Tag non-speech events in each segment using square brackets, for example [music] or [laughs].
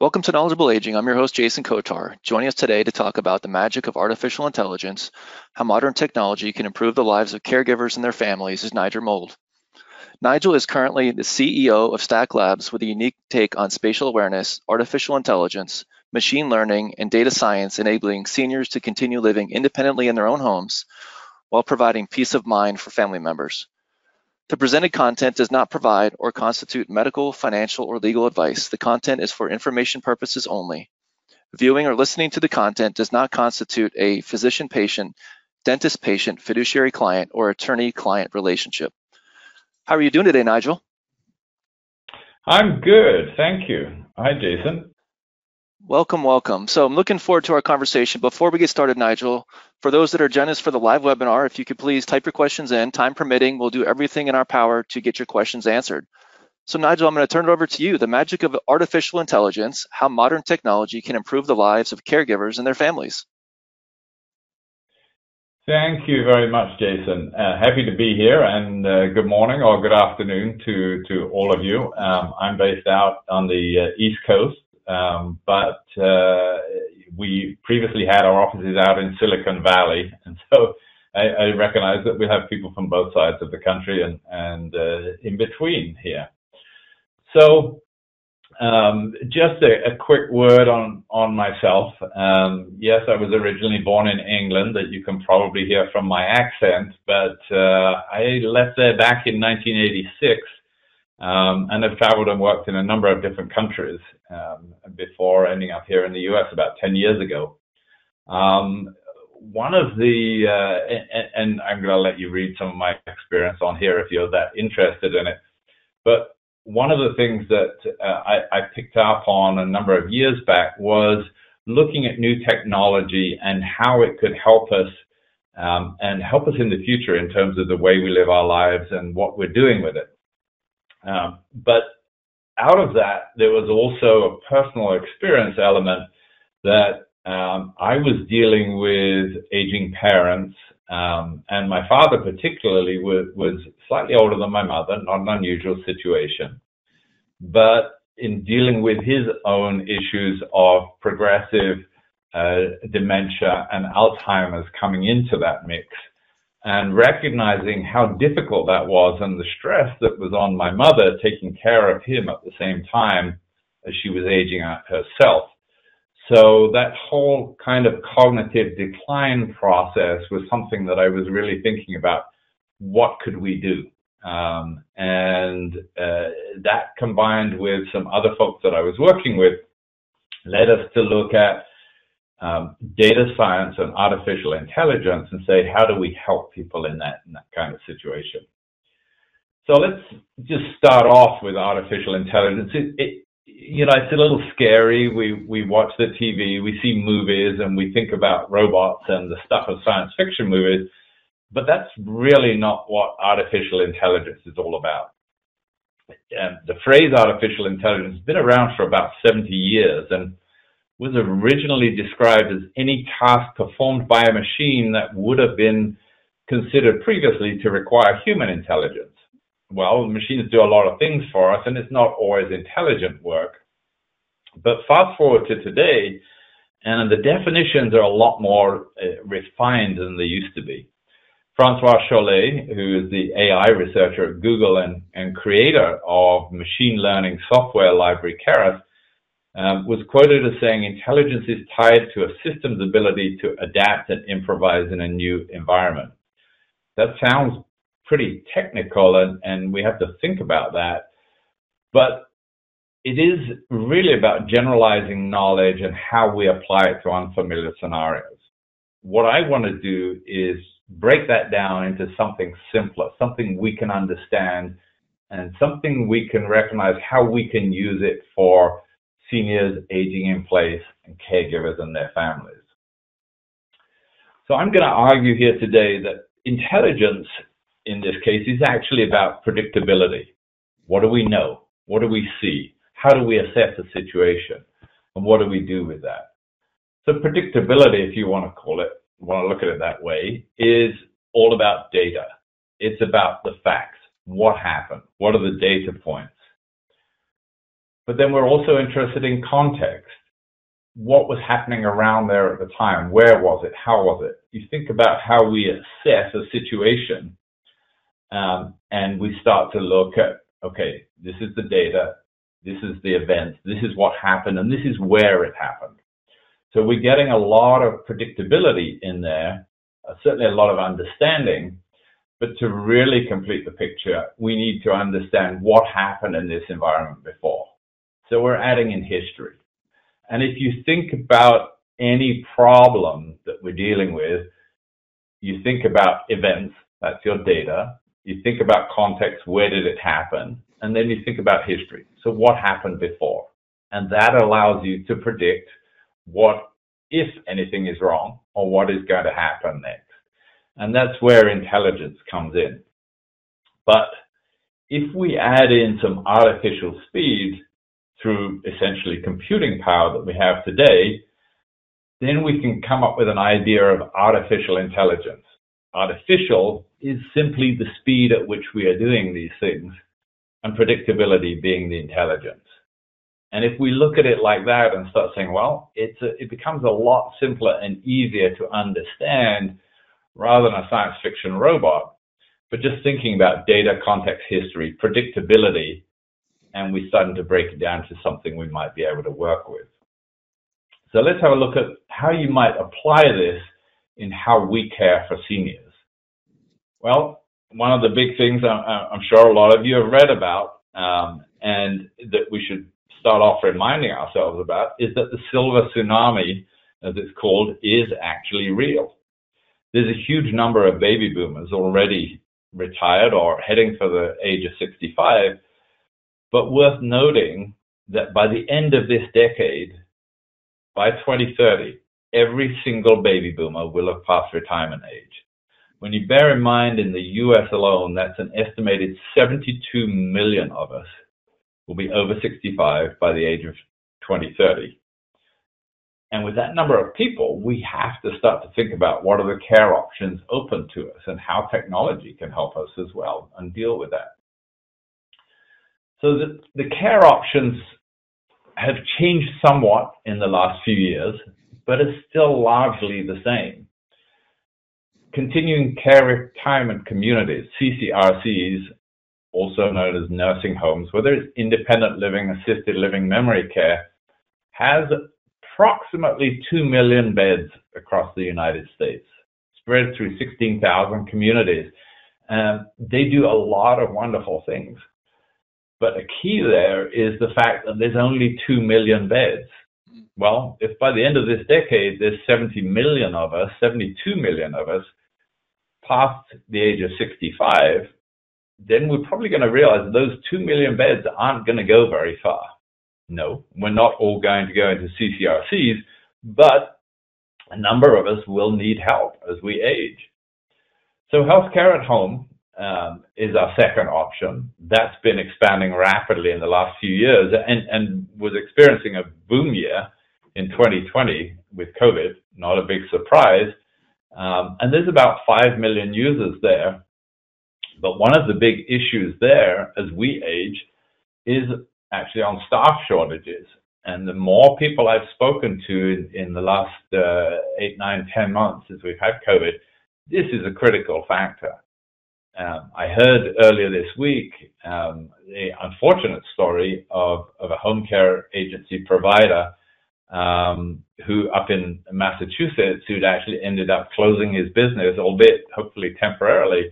Welcome to Knowledgeable Aging. I'm your host, Jason Kotar. Joining us today to talk about the magic of artificial intelligence, how modern technology can improve the lives of caregivers and their families is Nigel Mould. Nigel is currently the CEO of Stack Labs with a unique take on spatial awareness, artificial intelligence, machine learning, and data science, enabling seniors to continue living independently in their own homes while providing peace of mind for family members. The presented content does not provide or constitute medical, financial, or legal advice. The content is for information purposes only. Viewing or listening to the content does not constitute a physician-patient, dentist-patient, fiduciary-client, or attorney-client relationship. How are you doing today, Nigel? I'm good, thank you. Hi, Jason. Welcome, welcome. So I'm looking forward to our conversation. Before we get started, Nigel, for those that are joining us for the live webinar, if you could please type your questions in, time permitting, we'll do everything in our power to get your questions answered. So Nigel, I'm going to turn it over to you. The magic of artificial intelligence, how modern technology can improve the lives of caregivers and their families. Thank you very much, Jason. Uh, happy to be here, and uh, good morning or good afternoon to, to all of you. Um, I'm based out on the uh, East Coast, we previously had our offices out in Silicon Valley, [laughs] and so I, recognize that we have people from both sides of the country and, uh, in between here. So um, just a, quick word on, myself. Um, yes, I was originally born in England, that you can probably hear from my accent, but uh, I left there back in 1986 um, and I've traveled and worked in a number of different countries um, before ending up here in the US about 10 years ago. Um, one of the, uh, and, and, I'm going to let you read some of my experience on here if you're that interested in it. But one of the things that uh, I, I picked up on a number of years back was looking at new technology and how it could help us um, and help us in the future in terms of the way we live our lives and what we're doing with it. Um, but out of that, there was also a personal experience element that um, I was dealing with aging parents, um, and my father particularly was, was slightly older than my mother, not an unusual situation. But in dealing with his own issues of progressive uh, dementia and Alzheimer's coming into that mix, and recognizing how difficult that was and the stress that was on my mother taking care of him at the same time as she was aging out herself. So that whole kind of cognitive decline process was something that I was really thinking about. What could we do? Um, and uh, that combined with some other folks that I was working with led us to look at um, data science and artificial intelligence and say, how do we help people in that, in that kind of situation? So let's just start off with artificial intelligence. It, it, you know, it's a little scary. We, we watch the TV, we see movies, and we think about robots and the stuff of science fiction movies, but that's really not what artificial intelligence is all about. And the phrase artificial intelligence has been around for about 70 years, and was originally described as any task performed by a machine that would have been considered previously to require human intelligence. Well, machines do a lot of things for us, and it's not always intelligent work. But fast forward to today, and the definitions are a lot more uh, refined than they used to be. Francois Chollet, who is the AI researcher at Google and, and creator of machine learning software library Keras, Um, was quoted as saying intelligence is tied to a system's ability to adapt and improvise in a new environment. That sounds pretty technical and, and we have to think about that. But it is really about generalizing knowledge and how we apply it to unfamiliar scenarios. What I want to do is break that down into something simpler, something we can understand, and something we can recognize how we can use it for seniors aging in place, and caregivers and their families. So I'm going to argue here today that intelligence in this case is actually about predictability. What do we know? What do we see? How do we assess a situation? And what do we do with that? So predictability, if you want to call it, want to look at it that way, is all about data. It's about the facts. What happened? What are the data points? But then we're also interested in context. What was happening around there at the time? Where was it? How was it? You think about how we assess a situation, um, and we start to look at, okay, this is the data, this is the event, this is what happened, and this is where it happened. So we're getting a lot of predictability in there, uh, certainly a lot of understanding, but to really complete the picture, we need to understand what happened in this environment before. So we're adding in history. And if you think about any problem that we're dealing with, you think about events, that's your data. You think about context, where did it happen? And then you think about history. So what happened before? And that allows you to predict what, if anything is wrong, or what is going to happen next. And that's where intelligence comes in. But if we add in some artificial speed through essentially computing power that we have today, then we can come up with an idea of artificial intelligence. Artificial is simply the speed at which we are doing these things, and predictability being the intelligence. And if we look at it like that and start saying, well, it's a, it becomes a lot simpler and easier to understand rather than a science fiction robot, but just thinking about data, context, history, predictability, and we're starting to break it down to something we might be able to work with. So let's have a look at how you might apply this in how we care for seniors. Well, one of the big things I'm, sure a lot of you have read about um, and that we should start off reminding ourselves about is that the silver tsunami, as it's called, is actually real. There's a huge number of baby boomers already retired or heading for the age of 65, but worth noting that by the end of this decade, by 2030, every single baby boomer will have passed retirement age. When you bear in mind in the US alone, that's an estimated 72 million of us will be over 65 by the age of 2030. And with that number of people, we have to start to think about what are the care options open to us and how technology can help us as well and deal with that. So the, the care options have changed somewhat in the last few years, but it's still largely the same. Continuing care retirement communities, CCRCs, also known as nursing homes, whether it's independent living, assisted living, memory care, has approximately 2 million beds across the United States, spread through 16,000 communities. And they do a lot of wonderful things. But a key there is the fact that there's only 2 million beds. Well, if by the end of this decade there's 70 million of us, 72 million of us, past the age of 65, then we're probably going to realize those 2 million beds aren't going to go very far. No, we're not all going to go into CCRCs, but a number of us will need help as we age. So healthcare at home is our second option. That's been expanding rapidly in the last few years and, was experiencing a boom year in 2020 with COVID, not a big surprise. Um, and there's about 5 million users there. But one of the big issues there as we age is actually on staff shortages. And the more people I've spoken to in, the last uh, eight, nine, ten months since we've had COVID, this is a critical factor. Um, I heard earlier this week um, the unfortunate story of, of a home care agency provider um, who up in Massachusetts who'd actually ended up closing his business, albeit hopefully temporarily,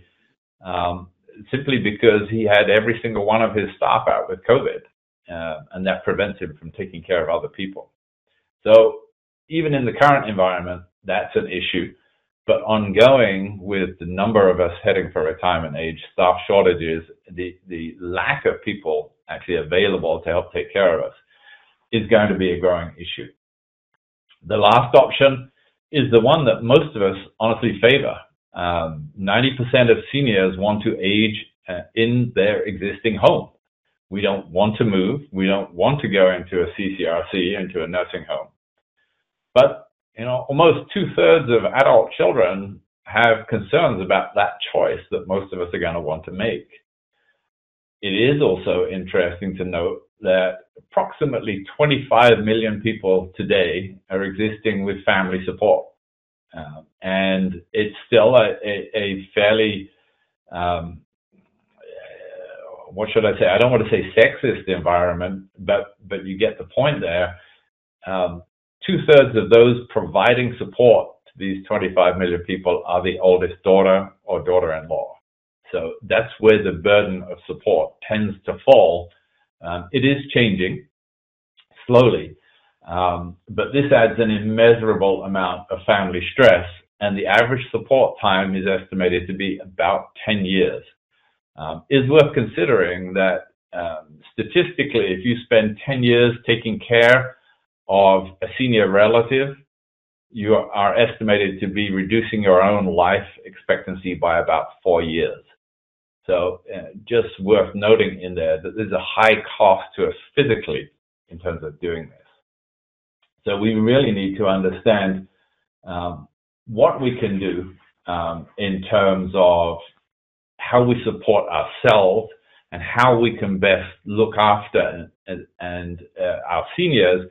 um, simply because he had every single one of his staff out with COVID, uh, and that prevents him from taking care of other people. So even in the current environment, that's an issue. But ongoing with the number of us heading for retirement age, staff shortages, the, the lack of people actually available to help take care of us is going to be a growing issue. The last option is the one that most of us honestly favor. Um, 90% of seniors want to age uh, in their existing home. We don't want to move. We don't want to go into a CCRC, into a nursing home. But, you know, almost two thirds of adult children have concerns about that choice that most of us are going to want to make. It is also interesting to note that approximately 25 million people today are existing with family support. Um, and it's still a, a, a fairly, um, what should I say? I don't want to say sexist environment, but, but you get the point there. Um, two thirds of those providing support to these 25 million people are the oldest daughter or daughter in law. So that's where the burden of support tends to fall. Um, it is changing slowly, um, but this adds an immeasurable amount of family stress, and the average support time is estimated to be about 10 years. Um, worth considering that um, statistically, if you spend 10 years taking care of a senior relative, you are estimated to be reducing your own life expectancy by about four years. So uh, just worth noting in there that there's a high cost to us physically in terms of doing this. So we really need to understand um, what we can do um, in terms of how we support ourselves and how we can best look after and, and uh, our seniors,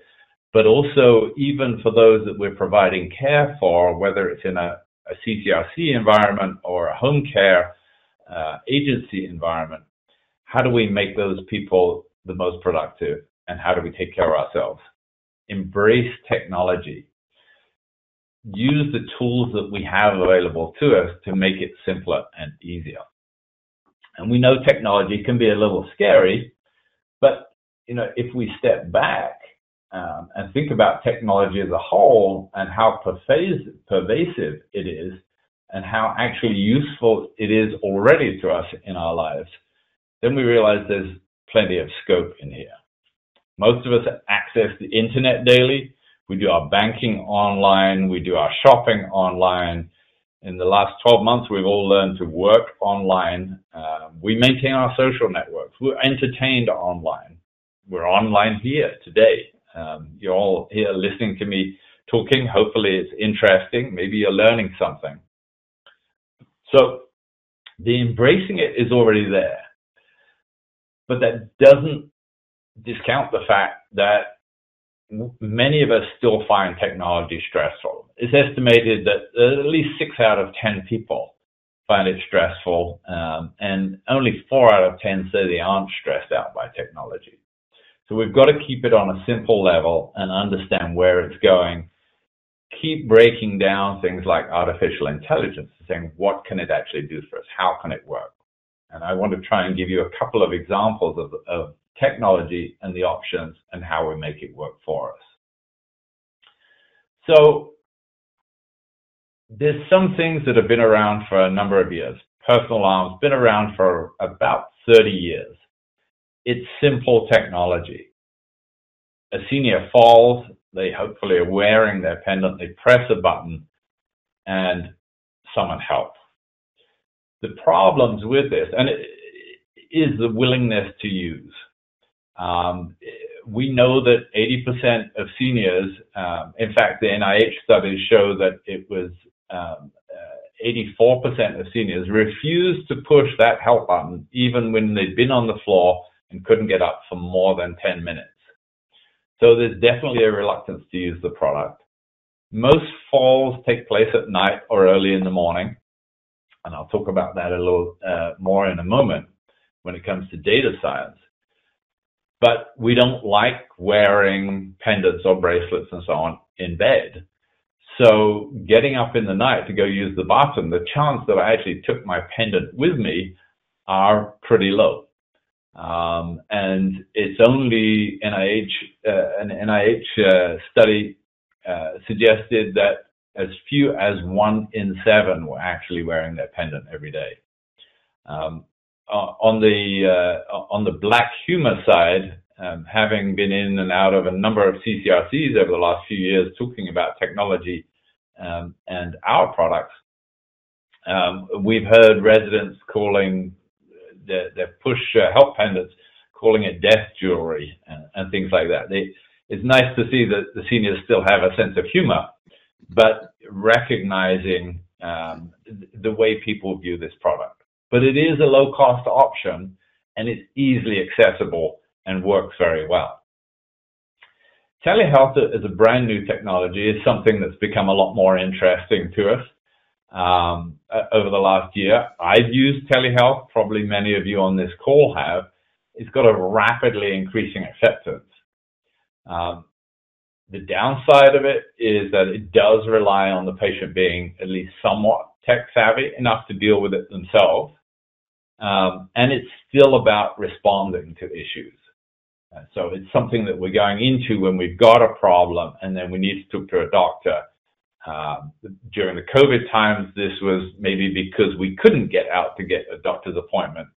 but also even for those that we're providing care for, whether it's in a, a CCRC environment or a home care uh, agency environment, how do we make those people the most productive and how do we take care of ourselves? Embrace technology. Use the tools that we have available to us to make it simpler and easier. And we know technology can be a little scary, but you know, if we step back um, and think about technology as a whole and how pervasive it is, and how actually useful it is already to us in our lives, then we realize there's plenty of scope in here. Most of us access the internet daily. We do our banking online. We do our shopping online. In the last 12 months, we've all learned to work online. Uh, we maintain our social networks. We're entertained online. We're online here today. Um, you're all here listening to me talking. Hopefully, it's interesting. Maybe you're learning something. So the embracing it is already there. But that doesn't discount the fact that many of us still find technology stressful. It's estimated that at least six out of 10 people find it stressful, um, and only four out of 10 say they aren't stressed out by technology. So we've got to keep it on a simple level and understand where it's going keep breaking down things like artificial intelligence and saying, what can it actually do for us? How can it work? And I want to try and give you a couple of examples of, of technology and the options and how we make it work for us. So there's some things that have been around for a number of years. Personal alarms been around for about 30 years. It's simple technology. A senior falls, they hopefully are wearing their pendant, they press a button and someone helps. The problems with this, and it is the willingness to use. Um, we know that 80% of seniors, um, in fact, the NIH studies show that it was um, uh, 84% of seniors refused to push that help button even when they'd been on the floor and couldn't get up for more than 10 minutes. So there's definitely a reluctance to use the product. Most falls take place at night or early in the morning. And I'll talk about that a little uh, more in a moment when it comes to data science. But we don't like wearing pendants or bracelets and so on in bed. So getting up in the night to go use the bathroom, the chance that I actually took my pendant with me are pretty low. Um, and it's only NIH, uh, an NIH uh, study uh, suggested that as few as one in seven were actually wearing their pendant every day. Um, on the uh, on the black humor side, um, having been in and out of a number of CCRCs over the last few years, talking about technology um, and our products, um, we've heard residents calling their push uh, help pendants, calling it death jewelry and, and things like that. They, it's nice to see that the seniors still have a sense of humor, but recognizing um, the way people view this product. But it is a low cost option and it's easily accessible and works very well. Telehealth as a brand new technology is something that's become a lot more interesting to us over the last year. I've used telehealth, probably many of you on this call have. It's got a rapidly increasing acceptance. Um, the downside of it is that it does rely on the patient being at least somewhat tech savvy enough to deal with it themselves. Um, and it's still about responding to issues. Uh, so it's something that we're going into when we've got a problem and then we need to talk to a doctor. Uh, during the COVID times, this was maybe because we couldn't get out to get a doctor's appointment.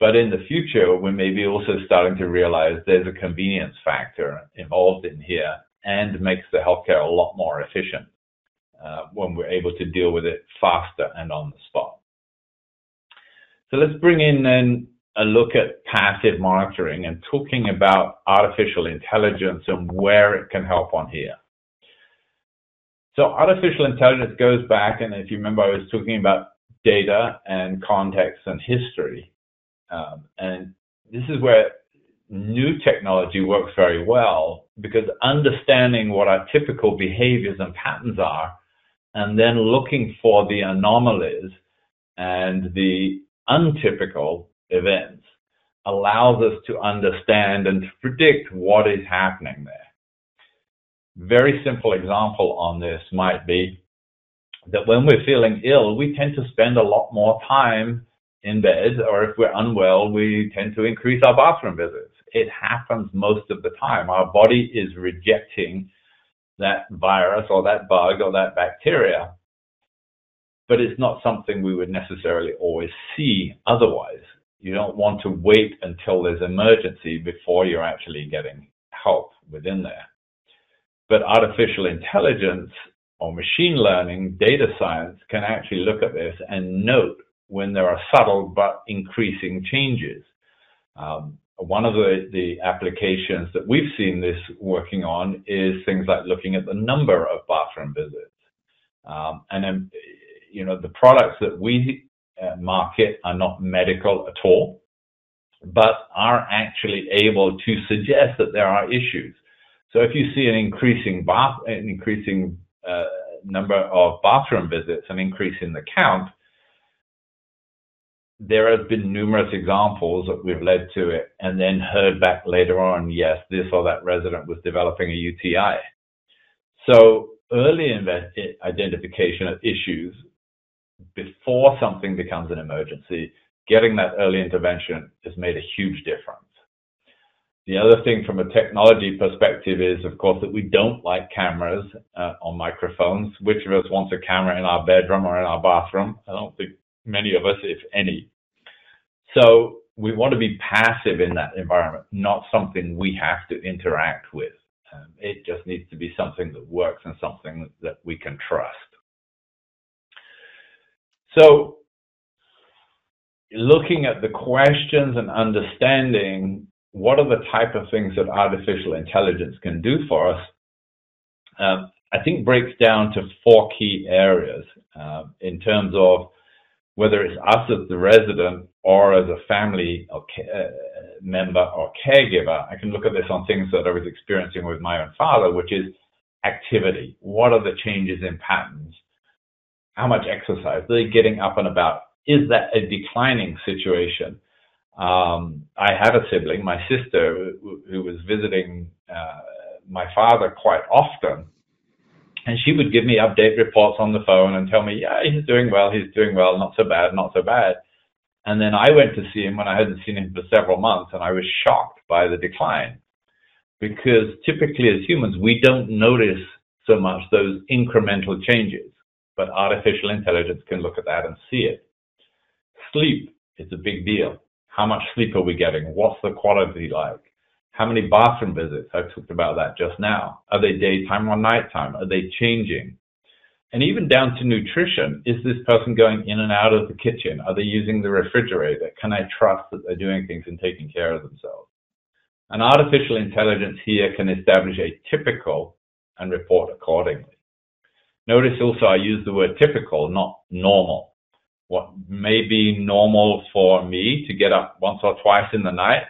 But in the future, we may be also starting to realize there's a convenience factor involved in here and makes the healthcare a lot more efficient uh, when we're able to deal with it faster and on the spot. So let's bring in then a look at passive monitoring and talking about artificial intelligence and where it can help on here. So artificial intelligence goes back, and if you remember, I was talking about data and context and history. Um, and this is where new technology works very well because understanding what our typical behaviors and patterns are, and then looking for the anomalies and the untypical events allows us to understand and to predict what is happening there. Very simple example on this might be that when we're feeling ill, we tend to spend a lot more time in bed, or if we're unwell, we tend to increase our bathroom visits. It happens most of the time. Our body is rejecting that virus or that bug or that bacteria but it's not something we would necessarily always see otherwise. You don't want to wait until there's emergency before you're actually getting help within there. But artificial intelligence or machine learning, data science can actually look at this and note when there are subtle but increasing changes. Um, one of the, the applications that we've seen this working on is things like looking at the number of bathroom visits. Um, and then you know, the products that we uh, market are not medical at all, but are actually able to suggest that there are issues. So if you see an increasing bath, an increasing uh, number of bathroom visits, an increase in the count, there has been numerous examples that we've led to it and then heard back later on, yes, this or that resident was developing a UTI. So early identification of issues before something becomes an emergency, getting that early intervention has made a huge difference. The other thing from a technology perspective is, of course, that we don't like cameras uh, on microphones. Which of us wants a camera in our bedroom or in our bathroom? I don't think many of us, if any. So we want to be passive in that environment, not something we have to interact with. Um, it just needs to be something that works and something that we can trust. So looking at the questions and understanding what are the type of things that artificial intelligence can do for us, um, I think breaks down to four key areas uh, in terms of whether it's us as the resident or as a family or uh, member or caregiver. I can look at this on things that I was experiencing with my own father, which is activity. What are the changes in patterns? how much exercise? Are they getting up and about? Is that a declining situation? Um, I have a sibling, my sister, who, who was visiting uh, my father quite often, and she would give me update reports on the phone and tell me, yeah, he's doing well, he's doing well, not so bad, not so bad. And then I went to see him when I hadn't seen him for several months, and I was shocked by the decline. Because typically as humans, we don't notice so much those incremental changes but artificial intelligence can look at that and see it. Sleep is a big deal. How much sleep are we getting? What's the quality like? How many bathroom visits? I talked about that just now. Are they daytime or nighttime? Are they changing? And even down to nutrition. Is this person going in and out of the kitchen? Are they using the refrigerator? Can I trust that they're doing things and taking care of themselves? And artificial intelligence here can establish a typical and report accordingly. Notice also I use the word typical, not normal. What may be normal for me to get up once or twice in the night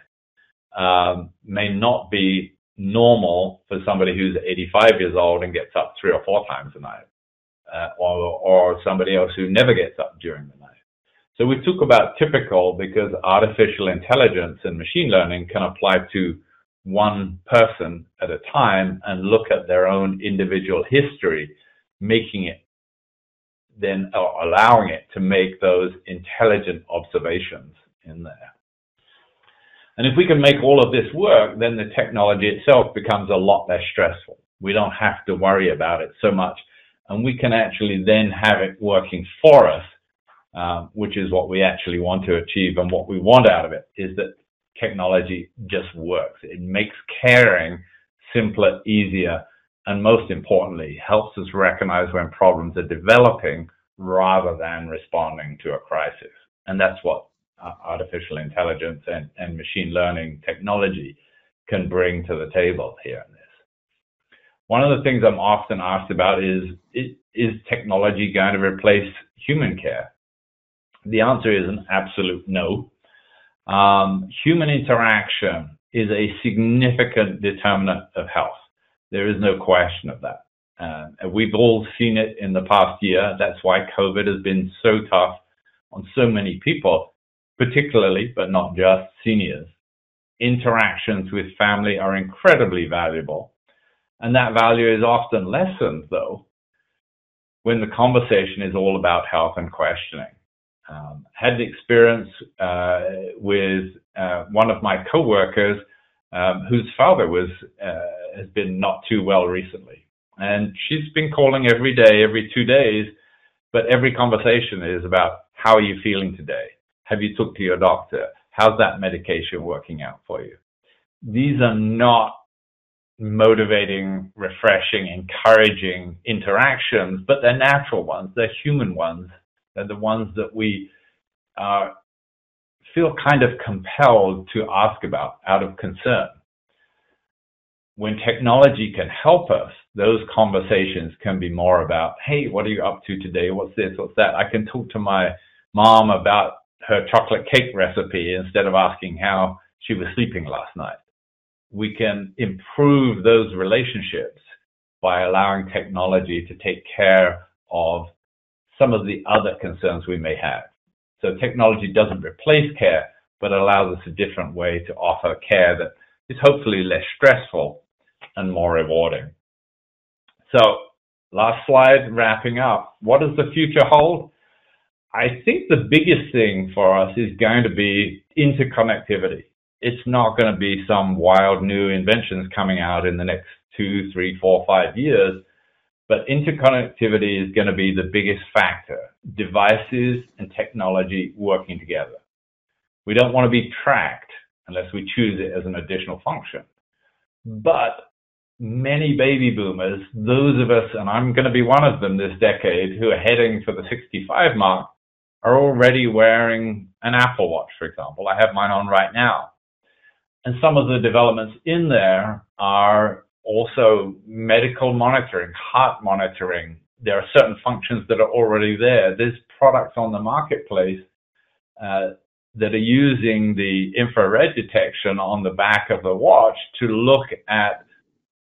um, may not be normal for somebody who's 85 years old and gets up three or four times a night, uh, or, or somebody else who never gets up during the night. So we talk about typical because artificial intelligence and machine learning can apply to one person at a time and look at their own individual history, making it then allowing it to make those intelligent observations in there. And if we can make all of this work, then the technology itself becomes a lot less stressful. We don't have to worry about it so much. And we can actually then have it working for us, um, which is what we actually want to achieve. And what we want out of it is that technology just works. It makes caring simpler, easier, and most importantly, helps us recognize when problems are developing rather than responding to a crisis. And that's what artificial intelligence and, and machine learning technology can bring to the table here in this. One of the things I'm often asked about is, is technology going to replace human care? The answer is an absolute no. Um, human interaction is a significant determinant of health. There is no question of that. Uh, we've all seen it in the past year. That's why COVID has been so tough on so many people particularly, but not just, seniors. Interactions with family are incredibly valuable. And that value is often lessened, though, when the conversation is all about health and questioning. Um, had the experience uh, with uh, one of my coworkers um, whose father was uh, has been not too well recently, and she's been calling every day, every two days, but every conversation is about how are you feeling today? Have you talked to your doctor? How's that medication working out for you? These are not motivating, refreshing, encouraging interactions, but they're natural ones. They're human ones. They're the ones that we uh, feel kind of compelled to ask about out of concern. When technology can help us, those conversations can be more about, hey, what are you up to today? What's this? What's that? I can talk to my mom about her chocolate cake recipe instead of asking how she was sleeping last night. We can improve those relationships by allowing technology to take care of some of the other concerns we may have. So technology doesn't replace care, but allows us a different way to offer care that is hopefully less stressful and more rewarding. So last slide, wrapping up. What does the future hold? I think the biggest thing for us is going to be interconnectivity. It's not going to be some wild new inventions coming out in the next two, three, four, five years, but interconnectivity is going to be the biggest factor. Devices and technology working together. We don't want to be tracked unless we choose it as an additional function. But many baby boomers, those of us, and I'm going to be one of them this decade, who are heading for the 65 mark, are already wearing an Apple Watch, for example. I have mine on right now. And some of the developments in there are also medical monitoring, heart monitoring. There are certain functions that are already there. There's products on the marketplace uh, that are using the infrared detection on the back of the watch to look at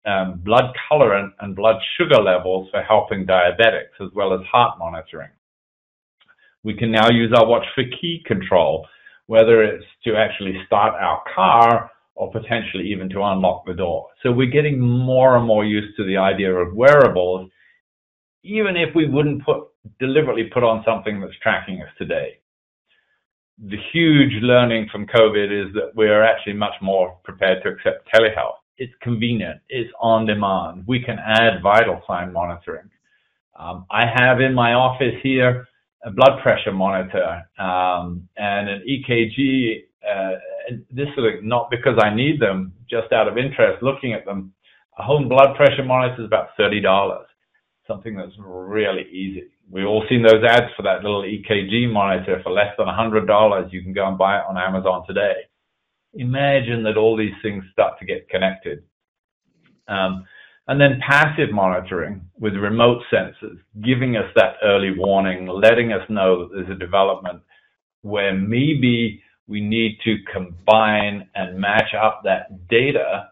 um, blood color and, and blood sugar levels for helping diabetics as well as heart monitoring. We can now use our watch for key control, whether it's to actually start our car or potentially even to unlock the door. So we're getting more and more used to the idea of wearables, even if we wouldn't put deliberately put on something that's tracking us today. The huge learning from COVID is that we're actually much more prepared to accept telehealth. It's convenient. It's on demand. We can add vital sign monitoring. Um, I have in my office here a blood pressure monitor um, and an EKG. Uh, this is not because I need them, just out of interest looking at them. A home blood pressure monitor is about thirty dollars, something that's really easy. We've all seen those ads for that little EKG monitor for less than a hundred dollars. You can go and buy it on Amazon today. Imagine that all these things start to get connected. Um, and then passive monitoring with remote sensors, giving us that early warning, letting us know that there's a development where maybe we need to combine and match up that data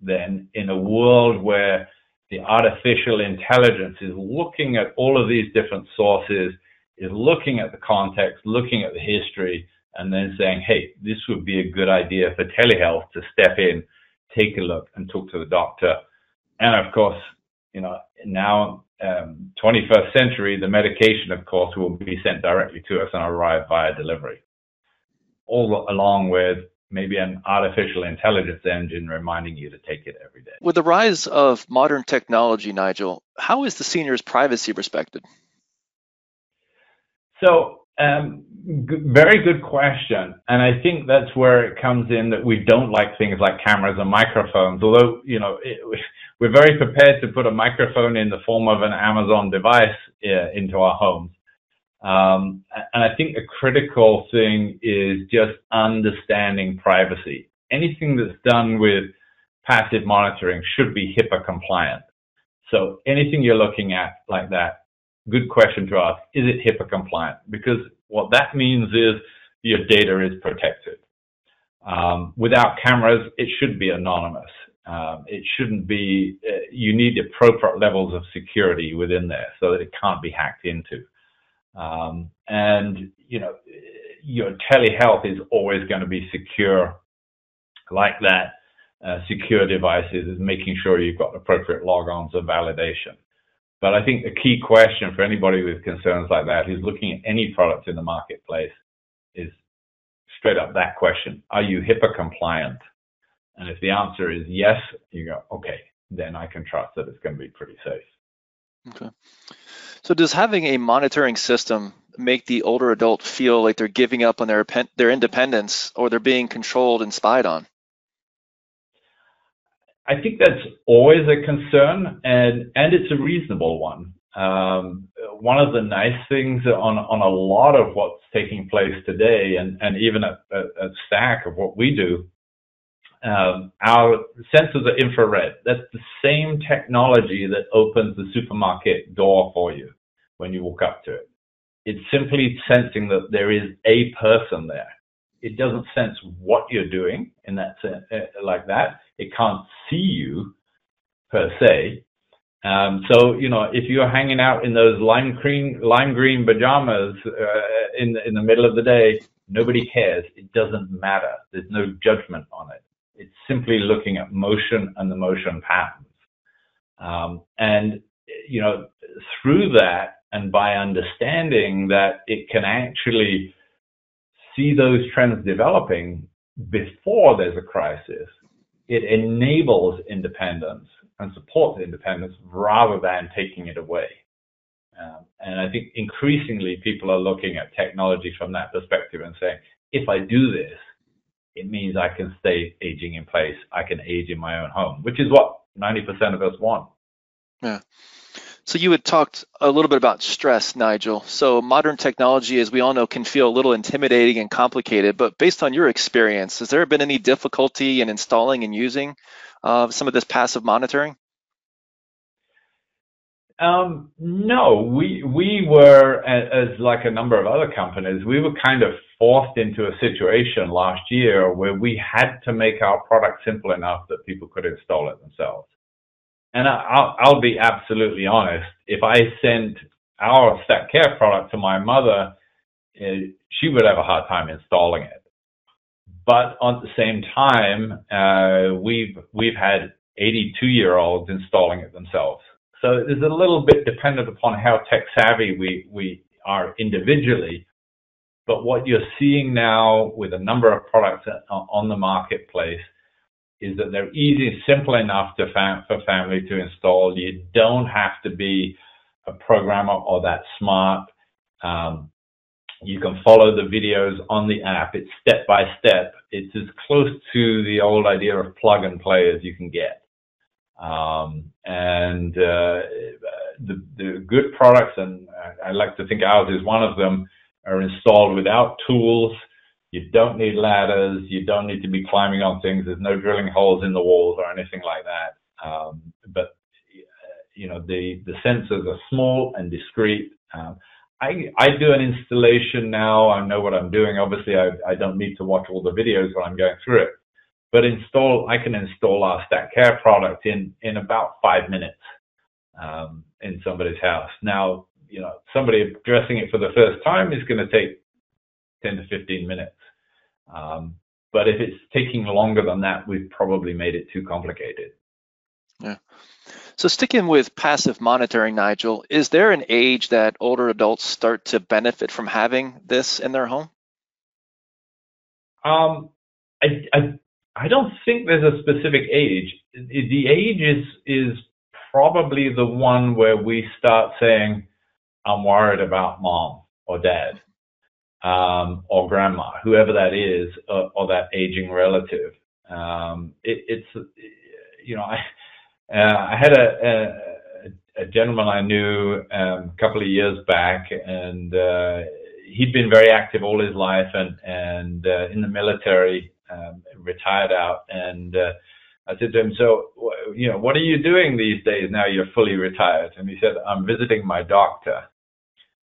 then in a world where the artificial intelligence is looking at all of these different sources, is looking at the context, looking at the history, and then saying, hey, this would be a good idea for telehealth to step in, take a look, and talk to the doctor. And of course, you know, now um, 21st century, the medication, of course, will be sent directly to us and arrive via delivery, all along with maybe an artificial intelligence engine reminding you to take it every day. With the rise of modern technology, Nigel, how is the senior's privacy respected? So, um, very good question. And I think that's where it comes in that we don't like things like cameras and microphones, although, you know, it, [laughs] we're very prepared to put a microphone in the form of an Amazon device uh, into our homes. Um, and I think a critical thing is just understanding privacy. Anything that's done with passive monitoring should be HIPAA compliant. So anything you're looking at like that, good question to ask, is it HIPAA compliant? Because what that means is your data is protected. Um, without cameras, it should be anonymous. Um, it shouldn't be, uh, you need appropriate levels of security within there so that it can't be hacked into. Um, and, you know, your telehealth is always going to be secure like that. Uh, secure devices is making sure you've got appropriate logons and validation. But I think the key question for anybody with concerns like that who's looking at any product in the marketplace is straight up that question. Are you HIPAA compliant? And if the answer is yes, you go, okay, then I can trust that it's going to be pretty safe. Okay. So does having a monitoring system make the older adult feel like they're giving up on their their independence or they're being controlled and spied on? I think that's always a concern, and and it's a reasonable one. Um, one of the nice things on on a lot of what's taking place today, and and even a, a, stack of what we do, um, our sensors are infrared. That's the same technology that opens the supermarket door for you when you walk up to it. It's simply sensing that there is a person there. It doesn't sense what you're doing in that uh, like that. It can't see you per se. Um, so you know, if you're hanging out in those lime green lime green pajamas uh, in in the middle of the day, nobody cares. It doesn't matter. There's no judgment on it. It's simply looking at motion and the motion patterns. Um, and you know, through that, and by understanding that it can actually see those trends developing before there's a crisis, it enables independence and supports independence rather than taking it away. Um, and I think increasingly people are looking at technology from that perspective and saying, if I do this, it means I can stay aging in place. I can age in my own home, which is what 90% of us want. Yeah. So you had talked a little bit about stress, Nigel. So modern technology, as we all know, can feel a little intimidating and complicated. But based on your experience, has there been any difficulty in installing and using uh, some of this passive monitoring? Um, no, we we were as, like a number of other companies, we were kind of forced into a situation last year where we had to make our product simple enough that people could install it themselves and I'll, I'll be absolutely honest. If I sent our Stack Care product to my mother, eh, she would have a hard time installing it. But at the same time, uh, we've we've had 82 year olds installing it themselves. So it's a little bit dependent upon how tech savvy we we are individually. But what you're seeing now with a number of products on the marketplace is that they're easy, simple enough to fam- for family to install. You don't have to be a programmer or that smart. Um, you can follow the videos on the app. It's step by step. It's as close to the old idea of plug and play as you can get. Um, and uh, the, the good products, and I like to think ours is one of them, are installed without tools you don't need ladders. You don't need to be climbing on things. There's no drilling holes in the walls or anything like that. Um, but you know the the sensors are small and discreet. Um, I, I do an installation now. I know what I'm doing. Obviously, I, I don't need to watch all the videos when I'm going through it. But install, I can install our Stack Care product in, in about five minutes um, in somebody's house. Now, you know, somebody addressing it for the first time is going to take 10 to 15 minutes. Um, but if it's taking longer than that, we've probably made it too complicated. Yeah. So sticking with passive monitoring, Nigel, is there an age that older adults start to benefit from having this in their home? Um, I, I, I don't think there's a specific age. The age is is probably the one where we start saying, "I'm worried about mom or dad." Um, or grandma, whoever that is, or, or that aging relative. Um, it, it's, you know, I, uh, I had a, a, a, gentleman I knew um, a couple of years back, and uh, he'd been very active all his life, and and uh, in the military, um, retired out, and uh, I said to him, "So, you know, what are you doing these days now you're fully retired?" And he said, "I'm visiting my doctor."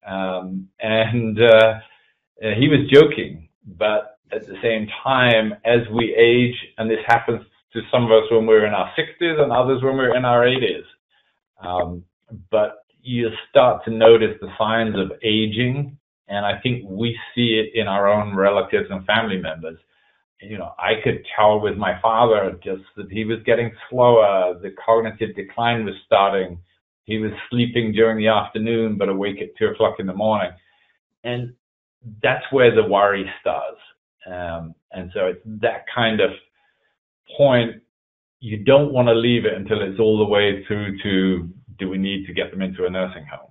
Um, and uh, uh, he was joking, but at the same time, as we age, and this happens to some of us when we're in our 60s and others when we're in our 80s, um, but you start to notice the signs of aging, and I think we see it in our own relatives and family members. You know, I could tell with my father just that he was getting slower, the cognitive decline was starting. He was sleeping during the afternoon, but awake at two o'clock in the morning. And that's where the worry starts. Um, and so it's that kind of point. You don't want to leave it until it's all the way through to do we need to get them into a nursing home?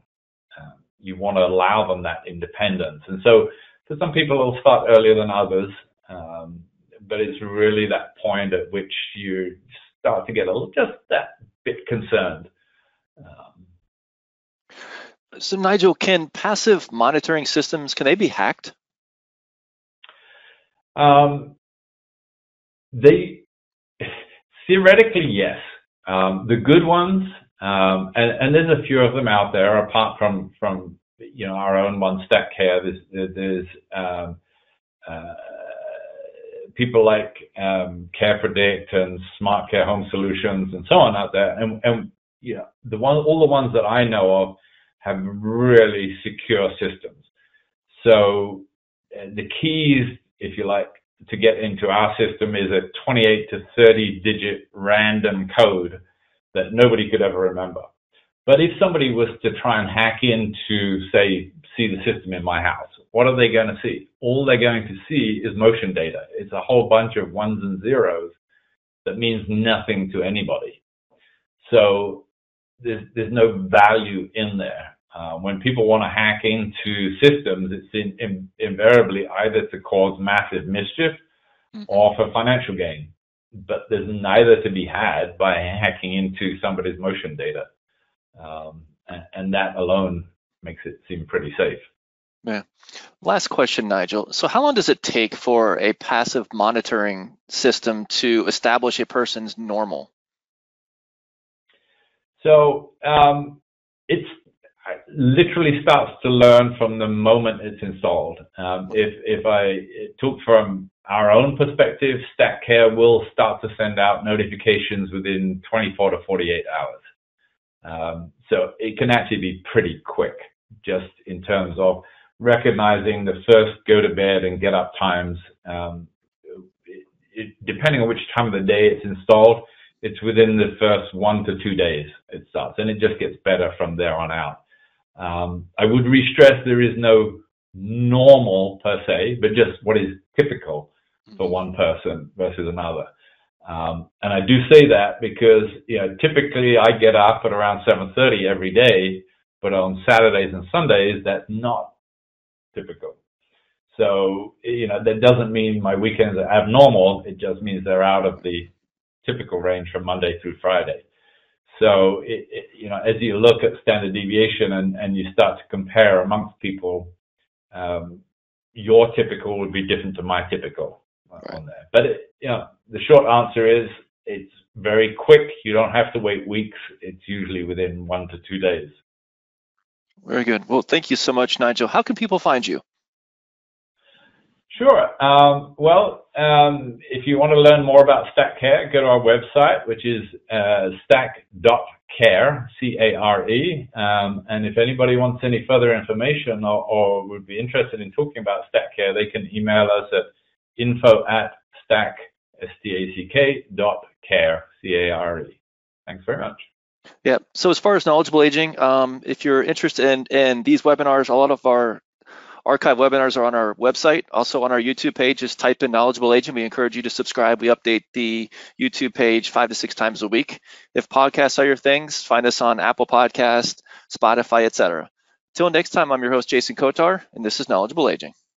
Um, you want to allow them that independence. And so for some people, it'll start earlier than others. Um, but it's really that point at which you start to get a little, just that bit concerned. Um, so Nigel, can passive monitoring systems, can they be hacked? Um, they theoretically yes. Um, the good ones, um, and, and, there's a few of them out there. Apart from from you know our own one Stack Care, there's there's um, uh, people like um, Care Predict and Smart Care Home Solutions and so on out there. And and you know the one all the ones that I know of have really secure systems. So uh, the keys, if you like, to get into our system is a 28 to 30 digit random code that nobody could ever remember. But if somebody was to try and hack into, say, see the system in my house, what are they going to see? All they're going to see is motion data. It's a whole bunch of ones and zeros that means nothing to anybody. So there's, there's no value in there. Uh, when people want to hack into systems, it's in, in, invariably either to cause massive mischief mm-hmm. or for financial gain. But there's neither to be had by hacking into somebody's motion data. Um, and, and that alone makes it seem pretty safe. Yeah. Last question, Nigel. So, how long does it take for a passive monitoring system to establish a person's normal? So, um, it's literally starts to learn from the moment it's installed. Um, if if I talk from our own perspective, Stack Care will start to send out notifications within 24 to 48 hours. Um, so it can actually be pretty quick, just in terms of recognizing the first go to bed and get up times. Um, it, it, depending on which time of the day it's installed, it's within the first one to two days it starts, and it just gets better from there on out. Um, I would re-stress there is no normal per se, but just what is typical for one person versus another. Um, and I do say that because you know typically I get up at around 7:30 every day, but on Saturdays and Sundays that's not typical. So you know that doesn't mean my weekends are abnormal. It just means they're out of the typical range from Monday through Friday. So, it, it, you know, as you look at standard deviation and, and you start to compare amongst people, um, your typical would be different to my typical right. on there. But, it, you know, the short answer is it's very quick. You don't have to wait weeks. It's usually within one to two days. Very good. Well, thank you so much, Nigel. How can people find you? Sure. Um, well, um, if you want to learn more about Stack Care, go to our website, which is uh, stack.care, C-A-R-E. Um, and if anybody wants any further information or, or, would be interested in talking about Stack Care, they can email us at info at stack, S-T-A-C-K dot care, C-A-R-E. Thanks very much. Yeah. So as far as knowledgeable aging, um, if you're interested in, in these webinars, a lot of our archive webinars are on our website, also on our YouTube page. Just type in knowledgeable aging. We encourage you to subscribe. We update the YouTube page five to six times a week. If podcasts are your things, find us on Apple Podcast, Spotify, etc. Till next time, I'm your host Jason Kotar, and this is Knowledgeable Aging.